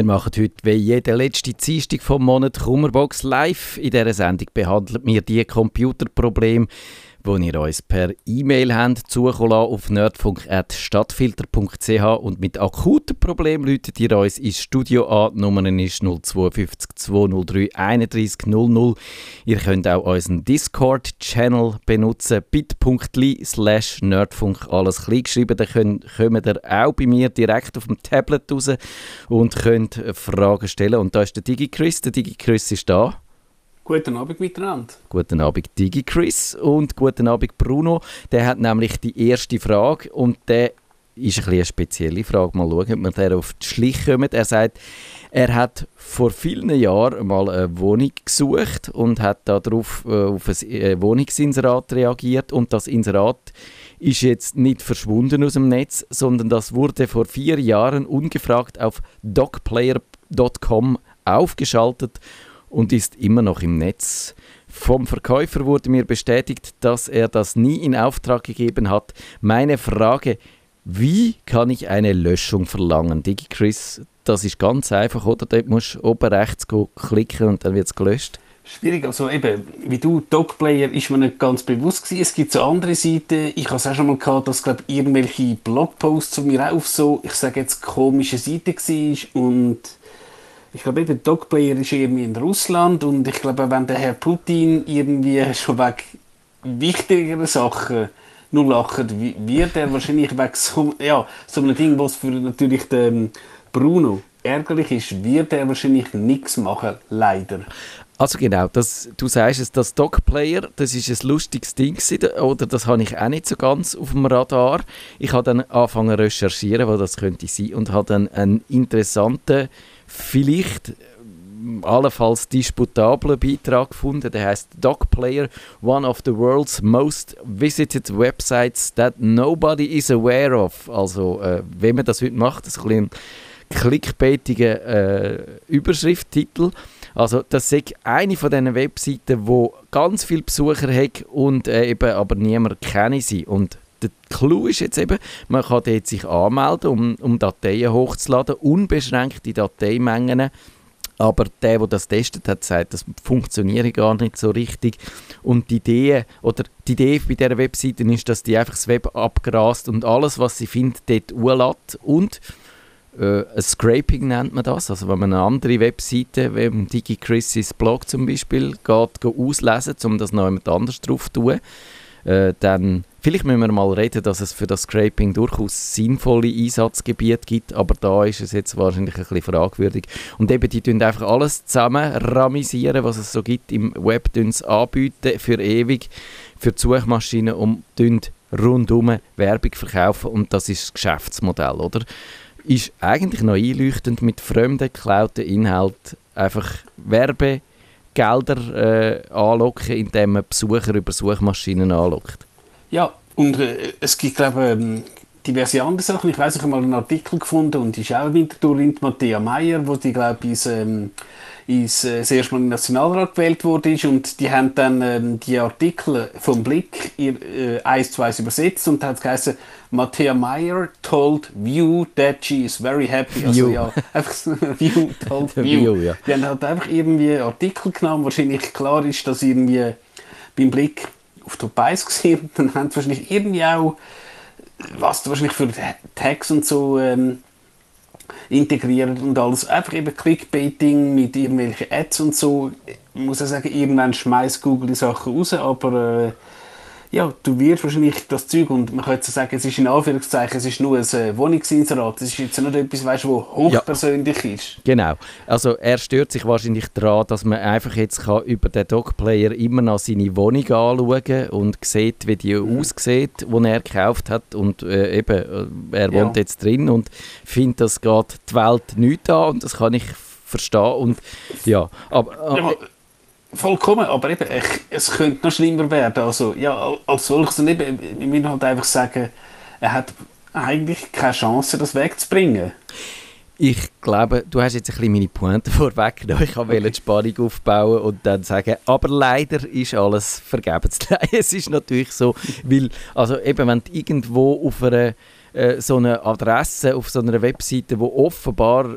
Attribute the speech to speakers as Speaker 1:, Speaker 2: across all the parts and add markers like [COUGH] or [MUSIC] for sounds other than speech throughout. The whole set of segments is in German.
Speaker 1: Wir machen heute wie jede letzte Dienstag vom Monat Kummerbox live. In dieser Sendung behandelt wir die Computerprobleme, wo ihr uns per E-Mail habt, zukommen auf nerdfunk.stadtfilter.ch und mit akuten Problemen läutet ihr uns ins Studio an. Die Nummer ist 052 203 31 00. Ihr könnt auch unseren Discord-Channel benutzen, bit.ly slash nerdfunk, alles klein geschrieben. Da kommt ihr auch bei mir direkt auf dem Tablet raus und könnt Fragen stellen. Und da ist der DigiChris. Der DigiChris ist da.
Speaker 2: Guten Abend miteinander.
Speaker 1: Guten Abend Digi Chris und guten Abend Bruno. Der hat nämlich die erste Frage und der ist ein eine spezielle Frage. Mal schauen, ob wir der auf die Schlich kommen. Er sagt, er hat vor vielen Jahren mal eine Wohnung gesucht und hat darauf äh, auf ein äh, Wohnungsinserat reagiert und das Inserat ist jetzt nicht verschwunden aus dem Netz, sondern das wurde vor vier Jahren ungefragt auf docplayer.com aufgeschaltet und ist immer noch im Netz. Vom Verkäufer wurde mir bestätigt, dass er das nie in Auftrag gegeben hat. Meine Frage, wie kann ich eine Löschung verlangen? DigiChris, das ist ganz einfach, oder? Dort musst du oben rechts klicken und dann wird es gelöscht.
Speaker 2: Schwierig, also eben, wie du, Dogplayer ist mir nicht ganz bewusst gewesen. Es gibt so andere Seiten, ich habe es auch schon mal gehabt, dass glaube irgendwelche Blogposts von mir auf so, ich sage jetzt, komische Seiten war und ich glaube, der Dogplayer ist irgendwie in Russland und ich glaube, wenn der Herr Putin irgendwie schon weg wichtigere Sachen nur lacht, wird er wahrscheinlich weg so, ja, so einem Ding, was für natürlich den Bruno ärgerlich ist, wird er wahrscheinlich nichts machen, leider.
Speaker 1: Also genau, das, du sagst es, das Dogplayer, das ist ein lustiges Ding oder das habe ich auch nicht so ganz auf dem Radar. Ich habe dann angefangen zu recherchieren, wo das könnte sein und habe dann einen interessanten vielleicht äh, allenfalls disputablen Beitrag gefunden. Der heißt Dog Player, one of the world's most visited websites that nobody is aware of. Also, äh, wenn man das heute macht, das ist ein clickbaitiger äh, Überschrifttitel. Also, das ist eine von diesen Webseiten, wo ganz viele Besucher hat und äh, eben aber niemand kenne sie. Und der Clou ist jetzt eben, man kann dort sich anmelden, um, um Dateien hochzuladen, unbeschränkte Dateimengen. Aber der, der das testet hat, sagt, das funktioniert gar nicht so richtig. Und die Idee, oder die Idee bei dieser Webseite ist, dass die einfach das Web abgrast und alles, was sie findet, dort urlässt. Und äh, ein Scraping nennt man das. Also wenn man eine andere Webseite, wie DigiChris' Blog zum Beispiel, geht, geht auslesen, um das noch jemand anders drauf zu tun, äh, dann vielleicht müssen wir mal reden, dass es für das Scraping durchaus sinnvolle Einsatzgebiete gibt, aber da ist es jetzt wahrscheinlich ein bisschen fragwürdig. Und eben, die tun einfach alles zusammen ramisieren, was es so gibt im Web, anbieten für ewig, für die Suchmaschinen und rundum Werbung verkaufen und das ist das Geschäftsmodell, oder? Ist eigentlich noch einleuchtend mit fremden, geklauten Inhalten einfach Werbe Gelder äh, anlocken, indem man Besucher über Suchmaschinen anlockt.
Speaker 2: Ja, und äh, es gibt, glaube ich, ähm, diverse andere Sachen. Ich weiß, ich habe mal einen Artikel gefunden und die ist auch Winterthur in Matthäa Meyer, wo die, glaube ich, ähm, ins, äh, das erste Mal im Nationalrat gewählt wurde und die haben dann ähm, die Artikel vom Blick äh, eins zu eins übersetzt und hat geheißen Matthäa Meyer told View that she is very happy. Also View. ja, [LAUGHS] einfach so, View told [LAUGHS] View. View ja. Die haben halt einfach irgendwie Artikel genommen, wahrscheinlich klar ist, dass irgendwie beim Blick auf die Beis gesehen [LAUGHS] dann haben sie wahrscheinlich irgendwie auch was wahrscheinlich für Tags und so ähm, integrieren und alles. Einfach eben Clickbaiting mit irgendwelchen Ads und so. Ich muss ja sagen, irgendwann schmeißt Google die Sachen raus, aber äh, ja, du wirst wahrscheinlich das Zeug, und man könnte sagen, es ist in Anführungszeichen, es ist nur ein äh, Wohnungsinserat, es ist jetzt nicht etwas, weißt, wo hochpersönlich ja. ist.
Speaker 1: Genau, also er stört sich wahrscheinlich daran, dass man einfach jetzt kann über den Dogplayer immer noch seine Wohnung anschauen kann und sieht, wie die mhm. aussieht, die er gekauft hat und äh, eben, äh, er wohnt ja. jetzt drin und findet, das geht die Welt nicht an und das kann ich verstehen und ja, aber... Äh, ja
Speaker 2: Vollkommen, aber eben, ich, es könnte noch schlimmer werden. Also, ja, als solches, und eben, ich will halt einfach sagen, er hat eigentlich keine Chance, das wegzubringen.
Speaker 1: Ich glaube, du hast jetzt ein bisschen meine Pointe [LAUGHS] vorweggenommen. Ich wollte okay. die Spannung aufbauen und dann sagen, aber leider ist alles vergebens. [LAUGHS] es ist natürlich so, weil, also eben, wenn du irgendwo auf einer äh, so eine Adresse, auf so einer Webseite, wo offenbar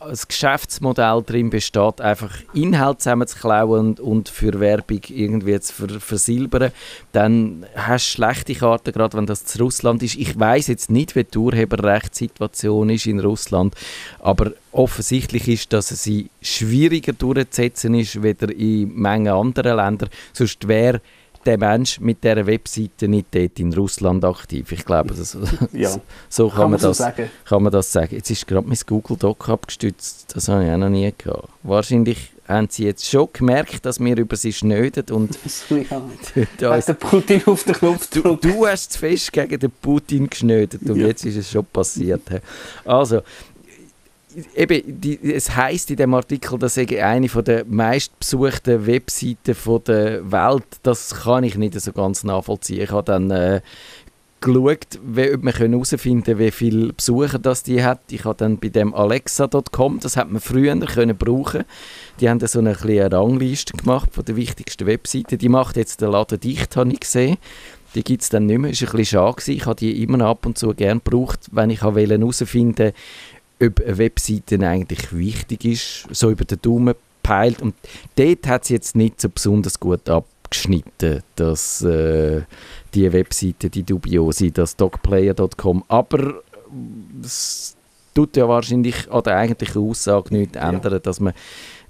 Speaker 1: das Geschäftsmodell drin besteht, einfach Inhalt zusammenzuklauen und, für Werbung irgendwie zu ver versilbern, dann hast du schlechte Karten, gerade wenn das zu Russland ist. Ich weiß jetzt nicht, wie die Urheberrechtssituation ist in Russland, aber offensichtlich ist, dass sie schwieriger durchzusetzen ist, weder in Mengen anderer Länder. Sonst wäre der Mensch mit dieser Webseite nicht dort in Russland aktiv. Ich glaube, das, [LAUGHS] ja. so kann, kann man, das, so kann man das sagen. Jetzt ist gerade mein Google Doc abgestützt. Das habe ich auch noch nie gehabt. Wahrscheinlich haben sie jetzt schon gemerkt, dass wir über sie schnöden und [LAUGHS]
Speaker 2: ja. [LAUGHS] Hat der Putin auf den Knopf
Speaker 1: du, du hast zu fest gegen den Putin geschnödet und ja. jetzt ist es schon passiert. Also, eben, die, es heißt in dem Artikel, dass ich eine der meistbesuchten Webseiten der Welt, das kann ich nicht so ganz nachvollziehen. Ich habe dann äh, geschaut, wie, ob man herausfinden kann, wie viele Besucher das die hat. Ich habe dann bei dem Alexa.com, das hat man früher können brauchen. Die haben so eine kleine Rangliste gemacht von den wichtigsten Webseiten. Die macht jetzt den Laden dicht, habe ich gesehen. Die gibt es dann nicht mehr. Das war ein bisschen schade. Ich habe die immer ab und zu gerne gebraucht, wenn ich herausfinden wollte, ob eine Webseite eigentlich wichtig ist, so über den Daumen peilt. Und dort hat es jetzt nicht so besonders gut abgeschnitten, dass äh, die Webseite, die dubiose, das dogplayer.com, aber es tut ja wahrscheinlich an der eigentlichen Aussage nichts ja. ändern, dass man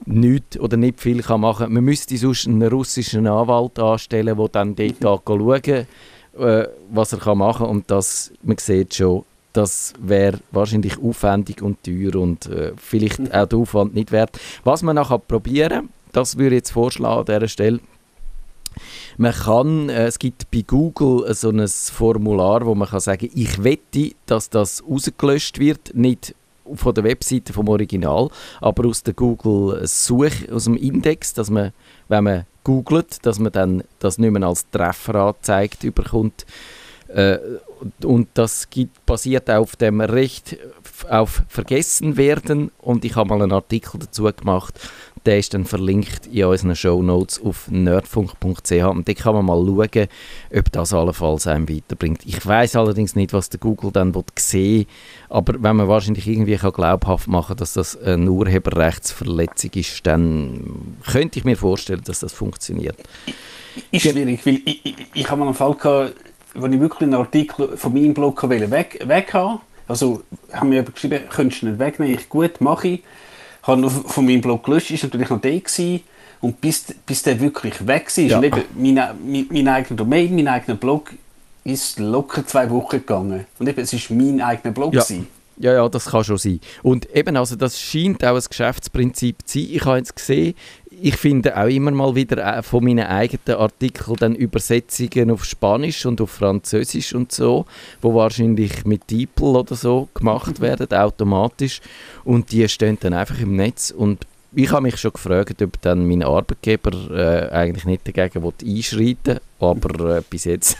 Speaker 1: nichts oder nicht viel kann machen kann. Man müsste sonst einen russischen Anwalt anstellen, der dann dort [LAUGHS] mhm. schauen kann, äh, was er machen kann. Und das, man sieht schon, das wäre wahrscheinlich aufwendig und teuer und äh, vielleicht mhm. auch der Aufwand nicht wert. Was man nachher probieren, das würde ich jetzt vorschlagen an dieser Stelle. Man kann, äh, es gibt bei Google so ein Formular, wo man kann sagen, ich wette, dass das rausgelöscht wird, nicht von der Webseite vom Original, aber aus der Google Such, aus dem Index, dass man, wenn man googelt, dass man dann das nicht mehr als Treffer angezeigt bekommt äh, und das gibt, basiert auf dem Recht auf Vergessen werden. Und ich habe mal einen Artikel dazu gemacht. Der ist dann verlinkt in unseren Show Notes auf nerdfunk.ch. Und da kann man mal schauen, ob das allenfalls einem weiterbringt. Ich weiß allerdings nicht, was der Google dann sehen Aber wenn man wahrscheinlich irgendwie kann glaubhaft machen dass das eine Urheberrechtsverletzung ist, dann könnte ich mir vorstellen, dass das funktioniert.
Speaker 2: Ist schwierig, weil ich, ich, ich habe mal einen Fall gehabt, wenn ich wirklich einen Artikel von meinem Blog weg, weg haben also haben wir geschrieben, könntest du nicht wegnehmen, ich gut, mache ich. Habe noch von meinem Blog gelöscht, ist natürlich noch der gewesen. Und bis, bis der wirklich weg war, ja. und eben mein, mein, mein eigener Domain, mein eigener Blog, ist locker zwei Wochen gegangen. Und eben, es war mein eigener Blog.
Speaker 1: Ja. Ja, ja, das kann schon sein. Und eben, also das scheint auch ein Geschäftsprinzip zu sein. Ich habe jetzt gesehen, ich finde auch immer mal wieder äh, von meinen eigenen Artikeln dann Übersetzungen auf Spanisch und auf Französisch und so, wo wahrscheinlich mit DeepL oder so gemacht werden, automatisch. Und die stehen dann einfach im Netz und ich habe mich schon gefragt, ob dann mein Arbeitgeber äh, eigentlich nicht dagegen einschreiten will, aber äh, bis jetzt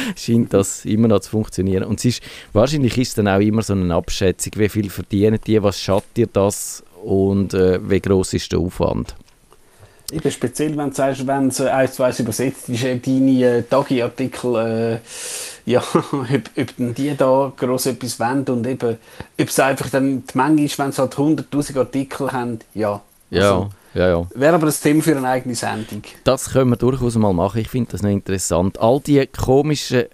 Speaker 1: [LAUGHS] scheint das immer noch zu funktionieren. Und ist, wahrscheinlich ist es dann auch immer so eine Abschätzung, wie viel verdienen die, was schadet dir das und äh, wie groß ist der Aufwand.
Speaker 2: Eben speziell, wenn du sagst, wenn es eins zu eins übersetzt ist, äh, deine äh, Tagi-Artikel, äh, [LAUGHS] ja, ob, ob die da gross etwas wollen und eben, ob es einfach dann die Menge ist, wenn sie halt 100'000 Artikel haben, ja.
Speaker 1: Also, ja, ja.
Speaker 2: Wäre aber ein Thema für eine eigene Sendung.
Speaker 1: Das können wir durchaus mal machen, ich finde das noch interessant. All die komischen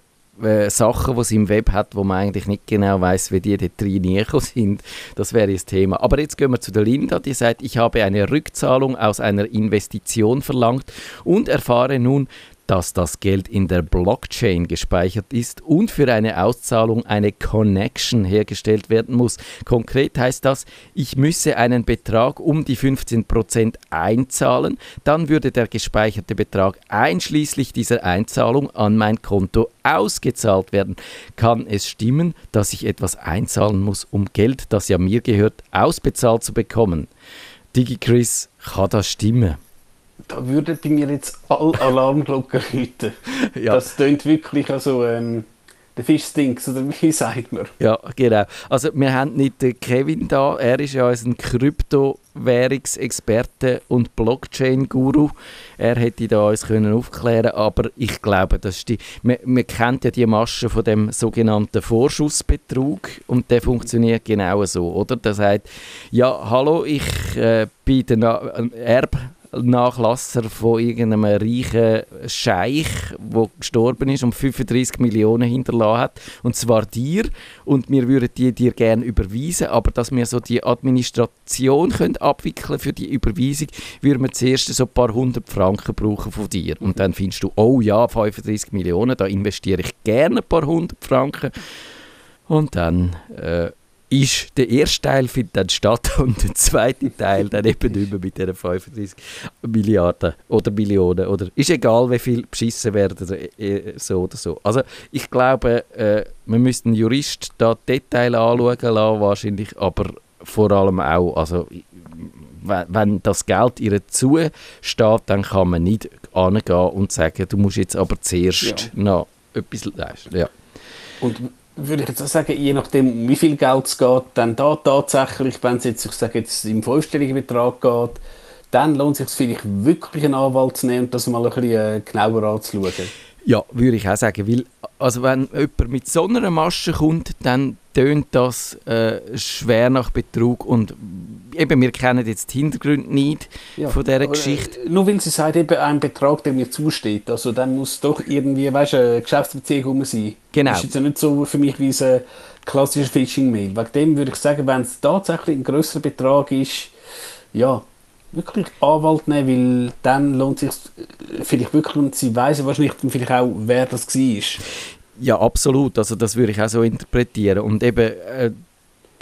Speaker 1: äh, Sachen, die es im Web hat, wo man eigentlich nicht genau weiß, wie die dort reingekommen sind. Das wäre das Thema. Aber jetzt gehen wir zu der Linda, die sagt, ich habe eine Rückzahlung aus einer Investition verlangt und erfahre nun, dass das Geld in der Blockchain gespeichert ist und für eine Auszahlung eine Connection hergestellt werden muss. Konkret heißt das, ich müsse einen Betrag um die 15% einzahlen, dann würde der gespeicherte Betrag einschließlich dieser Einzahlung an mein Konto ausgezahlt werden. Kann es stimmen, dass ich etwas einzahlen muss, um Geld, das ja mir gehört, ausbezahlt zu bekommen? DigiChris, kann das stimmen?
Speaker 2: Da würden bei mir jetzt alle Alarmglocken läuten. ja. Das klingt wirklich, also, ähm, der Fisch stinkt, oder wie sagt man?
Speaker 1: Ja, genau. Also wir haben nicht den Kevin da, er ist ja ein Kryptowährungsexperte und Blockchain-Guru. Er hätte da uns können aufklären aber ich glaube, das ist die, man, man kennt ja die Masche von dem sogenannten Vorschussbetrug und der funktioniert genau so, oder? Der sagt, ja, hallo, ich äh, bin der Erb Nachlasser von irgendeinem reichen Scheich, der gestorben ist und 35 Millionen hinterlassen hat. Und zwar dir. Und wir würden die dir gerne überweisen. Aber dass wir so die Administration können abwickeln für die Überweisung, würden wir zuerst so ein paar hundert Franken brauchen von dir. Und dann findest du, oh ja, 35 Millionen, da investiere ich gerne ein paar hundert Franken. Und dann äh, ist der erste Teil findet dann statt [LAUGHS] und der zweite Teil dann eben mehr mit diesen 35 Milliarden oder Millionen oder ist egal, wie viel beschissen werden äh, so oder so. Also ich glaube, äh, wir müssten einen Jurist da Detail anschauen lassen, wahrscheinlich, aber vor allem auch, also wenn das Geld ihr zusteht, dann kann man nicht angehen und sagen, du musst jetzt aber zuerst ja. noch etwas leisten. Ja.
Speaker 2: Und würde ich jetzt auch sagen, je nachdem, wie viel Geld es geht, dann da tatsächlich, wenn es jetzt, ich sage jetzt, im fünfstelligen Betrag geht, dann lohnt es sich vielleicht wirklich einen Anwalt zu nehmen und das mal ein bisschen äh, genauer anzuschauen.
Speaker 1: Ja, würde ich auch sagen, weil also wenn jemand mit so einer Masche kommt, dann tönt das äh, schwer nach Betrug und eben, wir kennen jetzt die Hintergründe nicht ja, von dieser Geschichte.
Speaker 2: Äh, nur weil sie sagt, eben ein Betrag, der mir zusteht, also dann muss doch irgendwie, weißt du, eine Geschäftsbeziehung sein.
Speaker 1: Genau.
Speaker 2: Das ist jetzt ja nicht so für mich wie ein klassisches Phishing-Mail. Wegen dem würde ich sagen, wenn es tatsächlich ein grösserer Betrag ist, ja, wirklich Anwalt nehmen, weil dann lohnt es sich äh, vielleicht wirklich und sie weiss wahrscheinlich vielleicht auch, wer das war.
Speaker 1: Ja, absolut. Also das würde ich auch so interpretieren. Und eben, äh,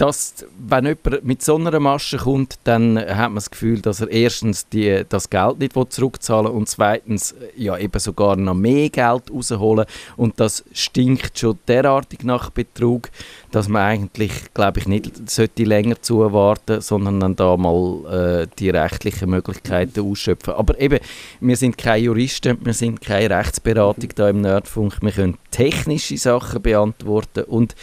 Speaker 1: dass, wenn jemand mit so einer Masche kommt, dann hat man das Gefühl, dass er erstens die, das Geld nicht zurückzahlen will und zweitens äh, ja, eben sogar noch mehr Geld rausholen und das stinkt schon derartig nach Betrug, dass man eigentlich, glaube ich, nicht sollte länger zuwarten, sondern dann da mal äh, die rechtlichen Möglichkeiten ausschöpfen. Aber eben, wir sind keine Juristen, wir sind keine Rechtsberatung da im Nerdfunk, wir können technische Sachen beantworten und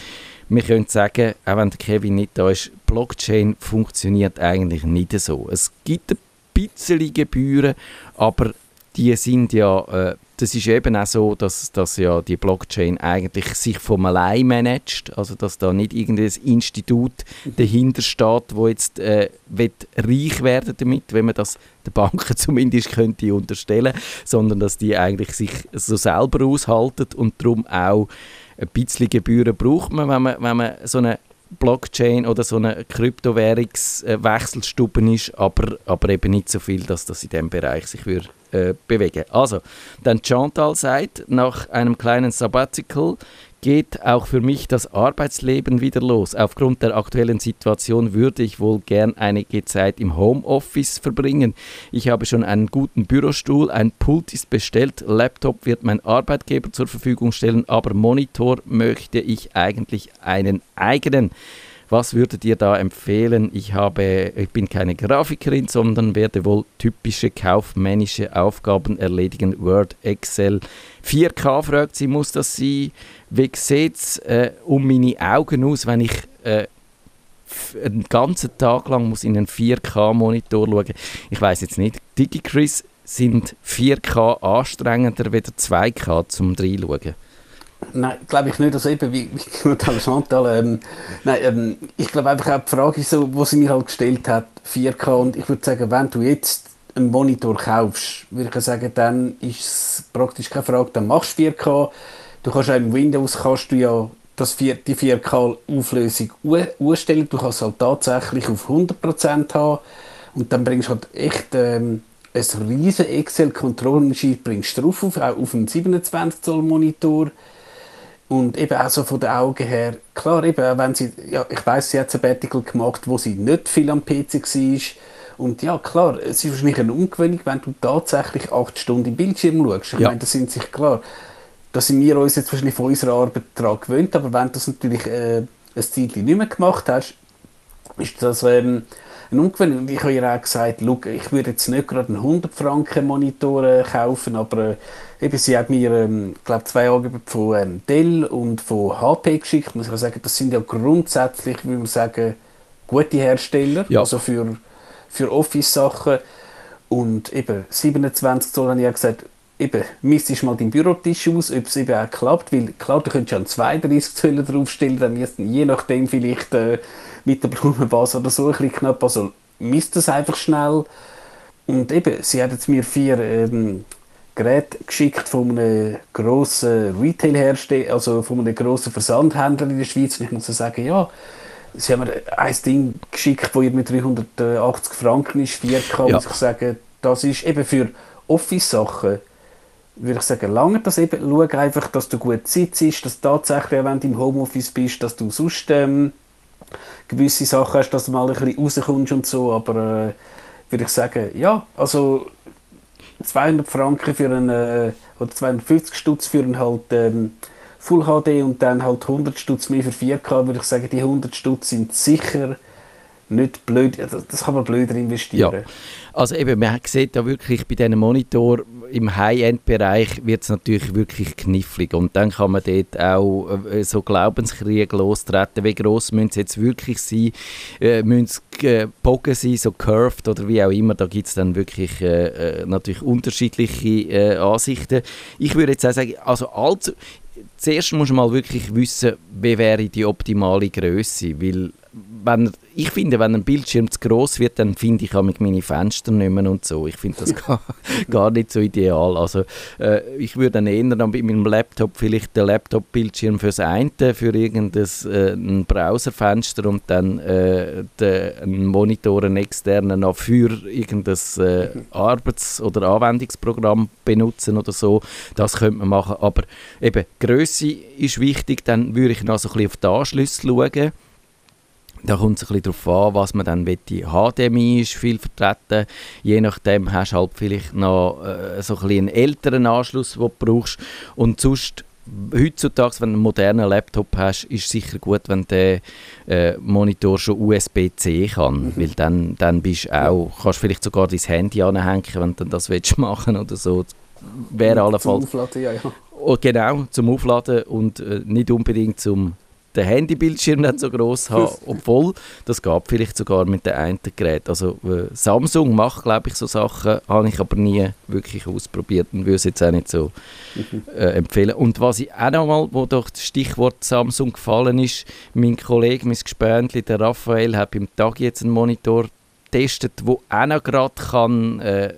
Speaker 1: wir können sagen, auch wenn der Kevin nicht da ist, Blockchain funktioniert eigentlich nicht so. Es gibt ein bisschen Gebühren, aber die sind ja, äh, das ist eben auch so, dass, dass ja die Blockchain eigentlich sich vom allein managt, also dass da nicht irgendein Institut dahinter steht, wo jetzt äh, reich werden damit, wenn man das den Banken [LAUGHS] zumindest könnte unterstellen, sondern dass die eigentlich sich so selber aushalten und darum auch ein bisschen Gebühren braucht man, wenn man, wenn man so eine Blockchain oder so eine Kryptowährungswechselstube ist, aber, aber eben nicht so viel, dass das in diesem Bereich sich würde, äh, bewegen Also, dann Chantal sagt, nach einem kleinen Sabbatical geht auch für mich das Arbeitsleben wieder los. Aufgrund der aktuellen Situation würde ich wohl gern einige Zeit im Homeoffice verbringen. Ich habe schon einen guten Bürostuhl, ein Pult ist bestellt, Laptop wird mein Arbeitgeber zur Verfügung stellen, aber Monitor möchte ich eigentlich einen eigenen. Was würdet ihr da empfehlen? Ich, habe, ich bin keine Grafikerin, sondern werde wohl typische kaufmännische Aufgaben erledigen. Word, Excel. 4K fragt sie, muss das sein? Wie sieht es äh, um meine Augen aus, wenn ich äh, einen ganzen Tag lang muss in einen 4K-Monitor schauen? Ich weiß jetzt nicht. DigiChris sind 4K anstrengender als 2K zum reinschauen?
Speaker 2: Nein, glaube ich nicht. Also eben, wie, wie Chantal, ähm, nein, ähm, ich glaube einfach auch die Frage ist so, wo sie mir halt gestellt hat, 4K und ich würde sagen, wenn du jetzt einen Monitor kaufst, würde ich sagen, dann ist es praktisch keine Frage, dann machst du 4K. Du kannst auch im Windows kannst du ja das 4, die 4K-Auflösung umstellen. Du kannst halt tatsächlich auf 100% haben und dann bringst du halt echt ähm, ein riesen Excel-Controlling-Sheet bringst drauf, auf, auch auf einen 27 Zoll Monitor und eben auch so von den Augen her, klar, eben, wenn sie, ja, ich weiß, sie hat ein Sabbatical gemacht, wo sie nicht viel am PC war. Und ja, klar, es ist wahrscheinlich eine Ungewöhnung, wenn du tatsächlich acht Stunden im Bildschirm schaust. Ich ja. meine, das sind sich klar, da sind wir uns jetzt wahrscheinlich von unserer Arbeit daran gewöhnt, aber wenn du das natürlich äh, ein Zeit nicht mehr gemacht hast, ist das ähm, eine Ungewöhnung. Und ich habe ihr auch gesagt, ich würde jetzt nicht gerade einen 100 Franken Monitor äh, kaufen, aber äh, eben, sie hat mir, ähm, glaube zwei Angebote von ähm, Dell und von HP geschickt. Muss ich sagen, das sind ja grundsätzlich, wie man sagen, gute Hersteller, ja. also für, für Office-Sachen. Und eben 27 Zoll habe ich ja gesagt, eben, misst mal deinen Bürotisch aus, ob es eben auch klappt, weil klar, du könntest ja einen 32 Zoll draufstellen, dann wirst je nachdem vielleicht äh, mit der Blumenvase oder so ein bisschen knapp, also misst das einfach schnell. Und eben, sie hat jetzt mir vier ähm, Geräte geschickt von einem grossen Retail-Hersteller, also von einem grossen Versandhändler in der Schweiz und ich muss sagen, ja, sie haben mir ein Ding geschickt, das mit 380 Franken ist, 4K, ja. muss ich sagen, das ist eben für Office-Sachen würde ich sagen, lange das eben. Schau einfach, dass du gut sitzt, dass tatsächlich, wenn du im Homeoffice bist, dass du sonst ähm, gewisse Sachen hast, dass du mal ein bisschen rauskommst und so, aber äh, würde ich sagen, ja, also 200 Franken für einen, äh, oder 250 Stutz für einen halt ähm, Full HD und dann halt 100 Stutz mehr für 4K, würde ich sagen, die 100 Stutz sind sicher nicht blöd, das kann man blöder investieren.
Speaker 1: Ja. Also eben, man sieht da wirklich bei diesem Monitor im High-End-Bereich wird es natürlich wirklich knifflig. Und dann kann man dort auch äh, so Glaubenskrieg lostreten, wie gross müssen sie jetzt wirklich sein, äh, müssen sie äh, sein, so curved oder wie auch immer, da gibt es dann wirklich äh, äh, natürlich unterschiedliche äh, Ansichten. Ich würde jetzt auch sagen, also allzu, zuerst muss man mal wirklich wissen, wie wäre die optimale Größe, weil wenn, ich finde, wenn ein Bildschirm zu groß wird, dann finde ich auch mit meine Fenster nicht mehr und so. Ich finde das [LAUGHS] gar, gar nicht so ideal. Also äh, ich würde dann eher dann mit meinem Laptop vielleicht den Laptop-Bildschirm fürs eine, für irgendein äh, ein Browserfenster und dann äh, den, einen Monitor, einen externen noch für irgendein äh, Arbeits- oder Anwendungsprogramm benutzen oder so. Das könnte man machen. Aber eben, Größe ist wichtig. Dann würde ich noch so ein bisschen auf die Anschlüsse schauen da kommt es ein bisschen darauf an, was man dann will. HDMI ist viel vertreten. Je nachdem hast du halt vielleicht noch äh, so ein bisschen einen älteren Anschluss, den du brauchst. Und sonst, heutzutage, wenn du einen modernen Laptop hast, ist es sicher gut, wenn der äh, Monitor schon USB-C kann. Mhm. Weil dann, dann bist auch, kannst du vielleicht sogar dein Handy anhängen, wenn du das willst [LAUGHS] machen oder so. Wäre allenfalls... Zum Aufladen, ja, ja. Oh, genau, zum Aufladen und äh, nicht unbedingt zum den Handybildschirm nicht so groß [LAUGHS] haben, obwohl das gab vielleicht sogar mit dem einen Gerät. Also äh, Samsung macht, glaube ich, so Sachen, habe ich aber nie wirklich ausprobiert und würde es jetzt auch nicht so [LAUGHS] äh, empfehlen. Und was ich auch noch mal, wo doch das Stichwort Samsung gefallen ist, mein Kollege, mein Gespöntli, der Raphael, hat beim Tag jetzt einen Monitor getestet, wo auch noch gerade kann äh,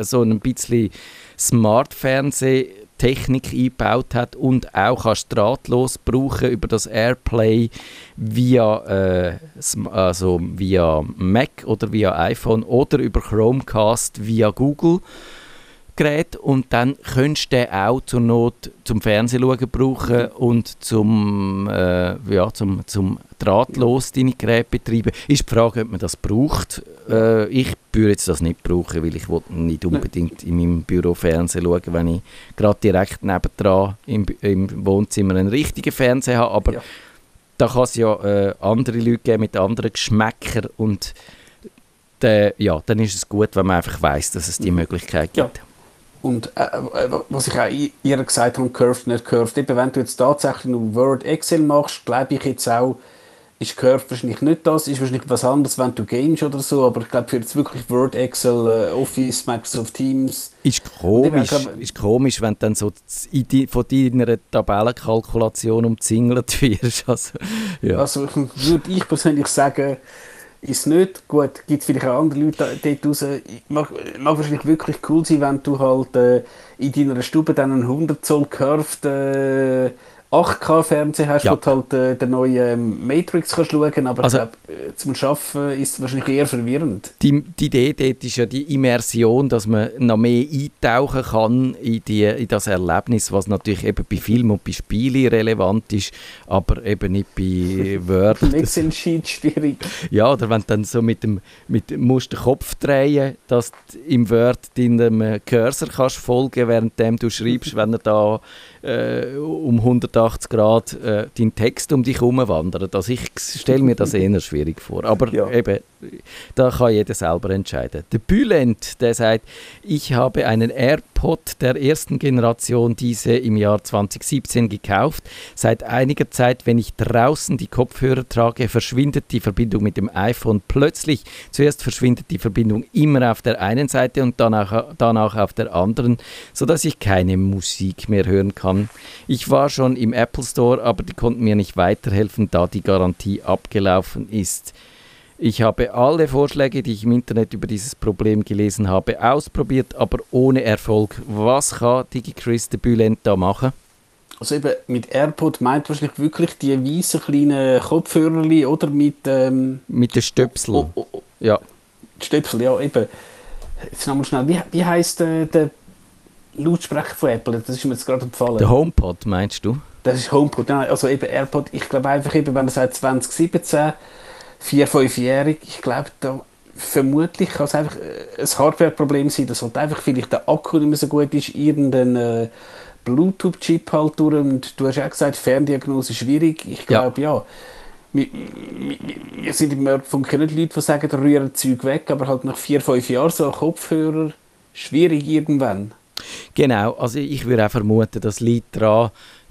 Speaker 1: so ein bisschen Smart Fernsehen Technik eingebaut hat und auch kannst drahtlos brauchen über das Airplay via, äh, also via Mac oder via iPhone oder über Chromecast via Google. Gerät und dann könntest du den auch zur Not zum Fernsehen schauen brauchen und zum, äh, ja, zum, zum drahtlos deine Geräte betreiben. Ist die Frage, ob man das braucht. Äh, ich würde jetzt das nicht brauchen, weil ich nicht unbedingt in meinem Büro Fernsehen schauen, wenn ich gerade direkt nebendran im, im Wohnzimmer einen richtigen Fernseher habe. Aber ja. da kann es ja äh, andere Leute geben mit anderen Geschmäckern und de, ja, dann ist es gut, wenn man einfach weiß, dass es die mhm. Möglichkeit gibt.
Speaker 2: Ja. Und äh, äh, was ich auch ihr gesagt habe, Curved, nicht Curved, eben wenn du jetzt tatsächlich nur Word, Excel machst, glaube ich jetzt auch, ist Curved wahrscheinlich nicht das, ist wahrscheinlich was anderes, wenn du Games oder so, aber ich glaube für jetzt wirklich Word, Excel, äh, Office, Microsoft Teams.
Speaker 1: Ist komisch, ist komisch, wenn du dann so von deiner Tabellenkalkulation umzingelt wirst. [LAUGHS] Also,
Speaker 2: ja. also würde ich persönlich sagen, ist nicht. Gut, gibt es vielleicht auch andere Leute dort raus. Mag, mag wahrscheinlich wirklich cool sein, wenn du halt äh, in deiner Stube dann einen 100 Zoll Curved äh, 8K-Fernseher hast, ja. wo du halt äh, den neuen ähm, Matrix kannst schauen aber also, ich glaube, äh, zum Arbeiten ist es wahrscheinlich eher verwirrend.
Speaker 1: Die, die Idee dort ist ja die Immersion, dass man noch mehr eintauchen kann in, die, in das Erlebnis, was natürlich eben bei Filmen und bei Spielen relevant ist, aber eben nicht bei [LAUGHS] Word.
Speaker 2: Excel-Sheet schwierig.
Speaker 1: Ja, oder wenn du dann so mit dem, mit, musst den Kopf drehen, dass du im Word deinem Cursor kannst folgen, während du schreibst, wenn er da äh, um 100 180 Grad äh, deinen Text um dich herum wandert. Also ich stelle mir das eher schwierig vor. Aber ja. eben, da kann jeder selber entscheiden. Der Bülent, der sagt, ich habe einen AirPod der ersten Generation, diese im Jahr 2017 gekauft. Seit einiger Zeit, wenn ich draußen die Kopfhörer trage, verschwindet die Verbindung mit dem iPhone plötzlich. Zuerst verschwindet die Verbindung immer auf der einen Seite und danach, danach auf der anderen, sodass ich keine Musik mehr hören kann. Ich war schon im Apple Store, aber die konnten mir nicht weiterhelfen, da die Garantie abgelaufen ist. Ich habe alle Vorschläge, die ich im Internet über dieses Problem gelesen habe, ausprobiert, aber ohne Erfolg. Was kann DigiChris de Bülent da machen?
Speaker 2: Also eben mit AirPod meint wahrscheinlich wirklich die weißen kleinen Kopfhörer oder mit... Ähm,
Speaker 1: mit den Stöpsel. Oh, oh, oh. Ja.
Speaker 2: Stöpsel, ja eben. Jetzt nochmal schnell, wie, wie heisst äh, der Lautsprecher von Apple? Das ist mir jetzt gerade empfallen.
Speaker 1: Der HomePod meinst du?
Speaker 2: Das ist HomePod, ja, also eben AirPod. Ich glaube einfach eben, wenn man sagt 2017 vier, fünfjährig, ich glaube, da vermutlich kann es einfach äh, ein Hardware-Problem sein, dass halt einfach vielleicht der Akku nicht mehr so gut ist, irgendein äh, Bluetooth-Chip halt durch und du hast ja gesagt, Ferndiagnose ist schwierig. Ich glaube, ja. ja. Wir, wir, wir sind im Nerdfunk nicht Leute, die sagen, rühren Zeug weg, aber halt nach vier, fünf Jahren so ein Kopfhörer schwierig irgendwann.
Speaker 1: Genau, also ich würde auch vermuten, das liegt daran,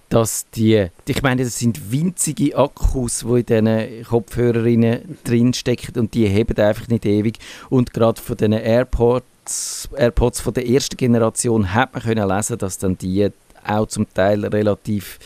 Speaker 1: dass die, ich meine, das sind winzige Akkus, die in diesen Kopfhörerinnen drinstecken und die heben einfach nicht ewig. Und gerade von diesen AirPods, AirPods von der ersten Generation hat man können lesen, dass dann die auch zum Teil relativ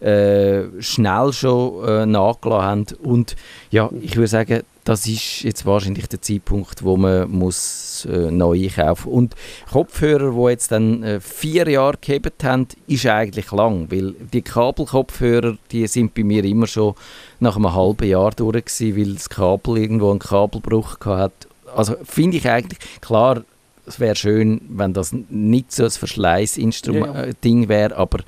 Speaker 1: äh, schnell schon äh, nachgelassen haben. Und ja, ich würde sagen, das ist jetzt wahrscheinlich der Zeitpunkt, wo man muss äh, neu einkaufen Und Kopfhörer, die jetzt dann äh, vier Jahre gehabt haben, ist eigentlich lang, weil die Kabelkopfhörer, die sind bei mir immer schon nach einem halben Jahr durch gewesen, weil das Kabel irgendwo einen Kabelbruch hat. Also finde ich eigentlich, klar, es wäre schön, wenn das nicht so ein Verschleißding ja, ja. Äh, wäre, aber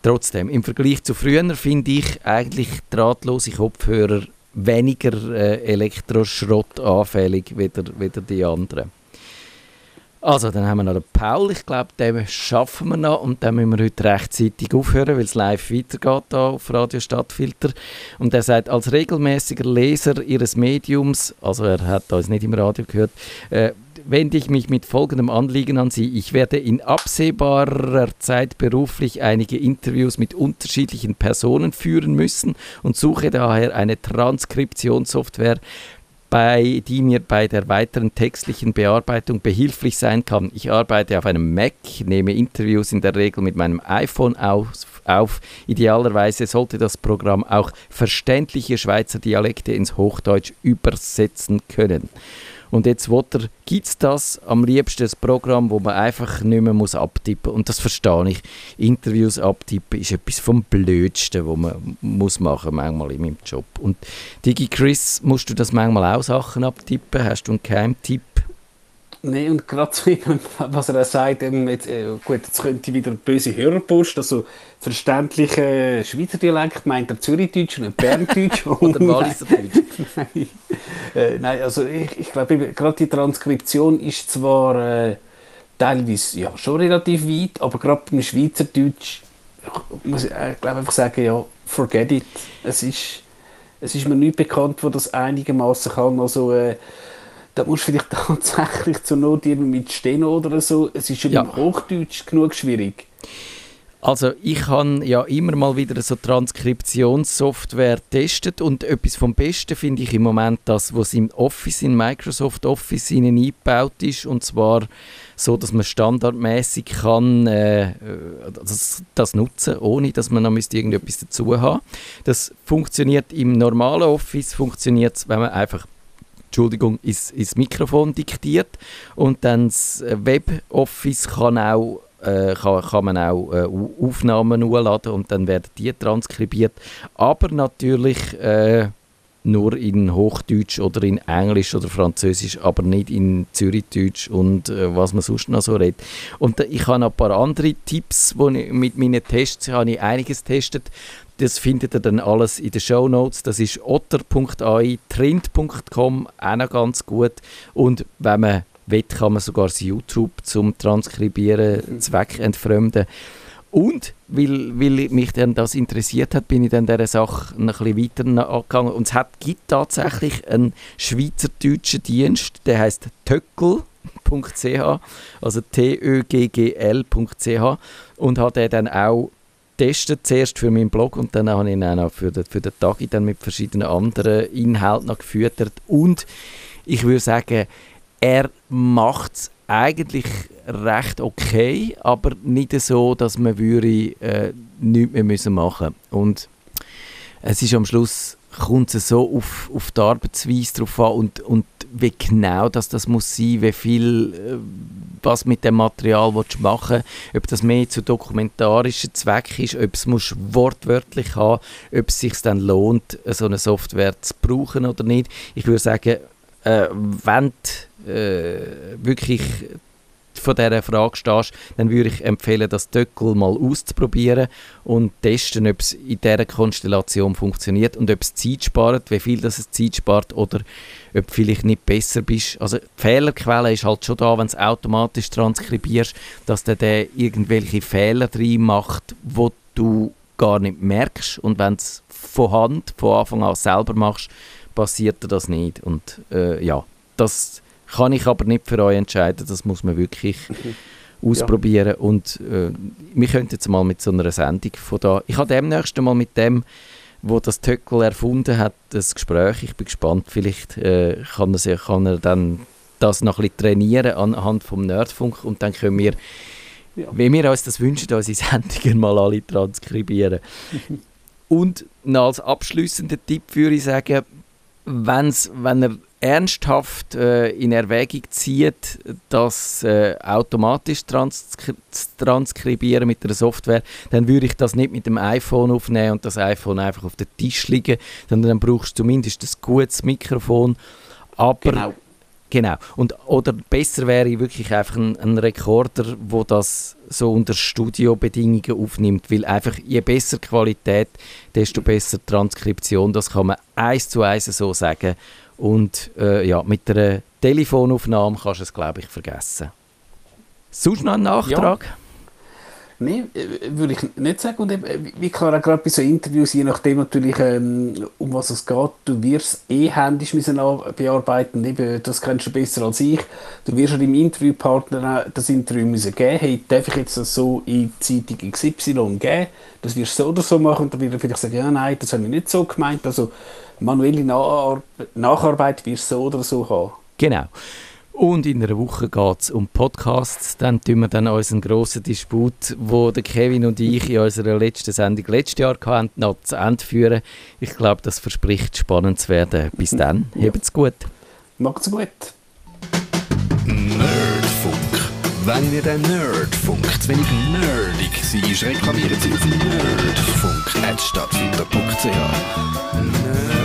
Speaker 1: trotzdem, im Vergleich zu früher finde ich eigentlich drahtlose Kopfhörer weniger äh, Elektroschrott anfällig wieder die anderen. Also, dann haben wir noch den Paul. Ich glaube, den schaffen wir noch und dann müssen wir heute rechtzeitig aufhören, weil es live weitergeht hier auf Radio Stadtfilter. Und er sagt, als regelmäßiger Leser Ihres Mediums, also er hat uns nicht im Radio gehört, äh, wende ich mich mit folgendem Anliegen an Sie. Ich werde in absehbarer Zeit beruflich einige Interviews mit unterschiedlichen Personen führen müssen und suche daher eine Transkriptionssoftware, bei, die mir bei der weiteren textlichen Bearbeitung behilflich sein kann. Ich arbeite auf einem Mac, nehme Interviews in der Regel mit meinem iPhone auf. Auf. Idealerweise sollte das Programm auch verständliche Schweizer Dialekte ins Hochdeutsch übersetzen können. Und jetzt gibt es das am liebsten ein Programm, wo man einfach nicht mehr muss abtippen muss. Und das verstehe ich. Interviews abtippen ist etwas vom Blödsten, was man muss machen manchmal in meinem Job. Und Digi Chris, musst du das manchmal auch Sachen abtippen? Hast du einen Geheimtipp?
Speaker 2: Nein, und gerade so, was er auch sagt, eben jetzt, äh, gut, jetzt könnte wieder böse Hörerpost, also verständliche Schweizer Dialekt meint er Zürichdeutsch und Berndeutsch. [LAUGHS]
Speaker 1: Oder Walliserdeutsch. [LAUGHS]
Speaker 2: nein. Äh, nein, also ich, ich glaube, gerade die Transkription ist zwar äh, teilweise ja, schon relativ weit, aber gerade beim Schweizerdeutsch muss ich äh, glaube einfach sagen, ja, forget it. Es ist, es ist mir nicht bekannt, wo das einigermaßen kann. Also, äh, da musst du vielleicht [LAUGHS] tatsächlich zur Not mit Steno oder so. Es ist schon ja. im Hochdeutsch genug schwierig.
Speaker 1: Also ich habe ja immer mal wieder so Transkriptionssoftware getestet und etwas vom Besten finde ich im Moment das, was im Office, in Microsoft Office innen eingebaut ist und zwar so, dass man standardmäßig kann äh, das, das, nutzen, ohne dass man noch müsste irgendetwas dazu haben. Das funktioniert im normalen Office, funktioniert wenn man einfach Entschuldigung, ins, ins Mikrofon diktiert und dann das Web-Office kann auch äh, kann, kann man auch äh, Aufnahmen hochladen und dann werden die transkribiert. Aber natürlich äh, nur in Hochdeutsch oder in Englisch oder Französisch, aber nicht in Zürichdeutsch und äh, was man sonst noch so redet. Und äh, ich habe ein paar andere Tipps, wo ich, mit meinen Tests habe ich einiges getestet. Das findet ihr dann alles in den Show Notes. Das ist otter.ai, trend.com, auch noch ganz gut. Und wenn man will, kann man sogar das YouTube zum Transkribieren [LAUGHS] zweckentfremden. Und, weil, weil mich dann das interessiert hat, bin ich dann dieser Sache ein bisschen weiter angegangen. Und es hat, gibt tatsächlich einen schweizerdeutschen Dienst, der heißt töckel.ch, also T-Ö-G-G-L.ch und hat den dann auch getestet, zuerst für meinen Blog und dann habe ich ihn auch noch für den, für den Tag dann mit verschiedenen anderen Inhalten noch gefüttert. Und ich würde sagen, er macht es eigentlich recht okay, aber nicht so, dass man würde, äh, nichts mehr müssen machen Und es ist am Schluss kommt es so auf, auf die Arbeitsweise drauf an und, und wie genau das, das muss sein, wie viel, äh, was mit dem Material willst machen ob das mehr zu dokumentarischen Zweck ist, ob es wortwörtlich haben, ob es sich dann lohnt, so eine Software zu brauchen oder nicht. Ich würde sagen, äh, wenn du äh, wirklich vor dieser Frage stehst, dann würde ich empfehlen, das Töckel mal auszuprobieren und testen, ob es in dieser Konstellation funktioniert und ob es Zeit spart, wie viel das es Zeit spart oder ob du vielleicht nicht besser bist. Also die Fehlerquelle ist halt schon da, wenn du es automatisch transkribierst, dass der, der irgendwelche Fehler drin macht, wo du gar nicht merkst und wenn du es von Hand, von Anfang an selber machst, passiert das nicht und äh, ja, das kann ich aber nicht für euch entscheiden, das muss man wirklich [LAUGHS] ausprobieren. Ja. Und äh, wir könnten jetzt mal mit so einer Sendung von da. Ich habe demnächst mal mit dem, wo das Töckel erfunden hat, das Gespräch. Ich bin gespannt, vielleicht äh, kann, er, kann er dann das noch ein bisschen trainieren anhand vom Nerdfunk und dann können wir, ja. wenn wir uns das wünschen, unsere Sendungen mal alle transkribieren. [LAUGHS] und als abschließender Tipp würde ich sagen, wenn's, wenn er ernsthaft äh, in Erwägung zieht, das äh, automatisch transkri transkribieren mit der Software, dann würde ich das nicht mit dem iPhone aufnehmen und das iPhone einfach auf den Tisch liegen, sondern dann brauchst du zumindest ein gutes Mikrofon. Aber genau. Genau. Und, oder besser wäre wirklich einfach ein, ein Rekorder, wo das so unter Studiobedingungen aufnimmt, weil einfach je besser Qualität, desto besser Transkription, das kann man eins zu eins so sagen. Und äh, ja, mit einer Telefonaufnahme kannst du es, glaube ich, vergessen. Sonst noch ein Nachtrag? Ja.
Speaker 2: Nein, äh, würde ich nicht sagen. Und eben, wie klar, auch gerade bei so Interviews, je nachdem natürlich, ähm, um was es geht, du wirst eh händisch müssen bearbeiten. Eben, das kennst du besser als ich. Du wirst dem Interviewpartner das Interview müssen geben. Hey, darf ich jetzt das so in Zeitung XY geben? Das wirst du so oder so machen. Und dann wird er vielleicht sagen, ja, nein, das habe ich nicht so gemeint. Also manuelle Nacharbeit wirst du so oder so haben.
Speaker 1: Genau. Und in einer Woche geht es um Podcasts. Dann tun wir dann unseren grossen Disput, wo der Kevin und ich in unserer letzten Sendung letztes Jahr hatten, noch zu Ende führen. Ich glaube, das verspricht spannend zu werden. Bis dann, ja. habt's gut.
Speaker 2: Macht's gut.
Speaker 3: Nerdfunk. Wenn ihr den Nerdfunk zu wenig nerdig seid, reklamiert sie auf nerdfunk.stadtfinder.ch. Nerd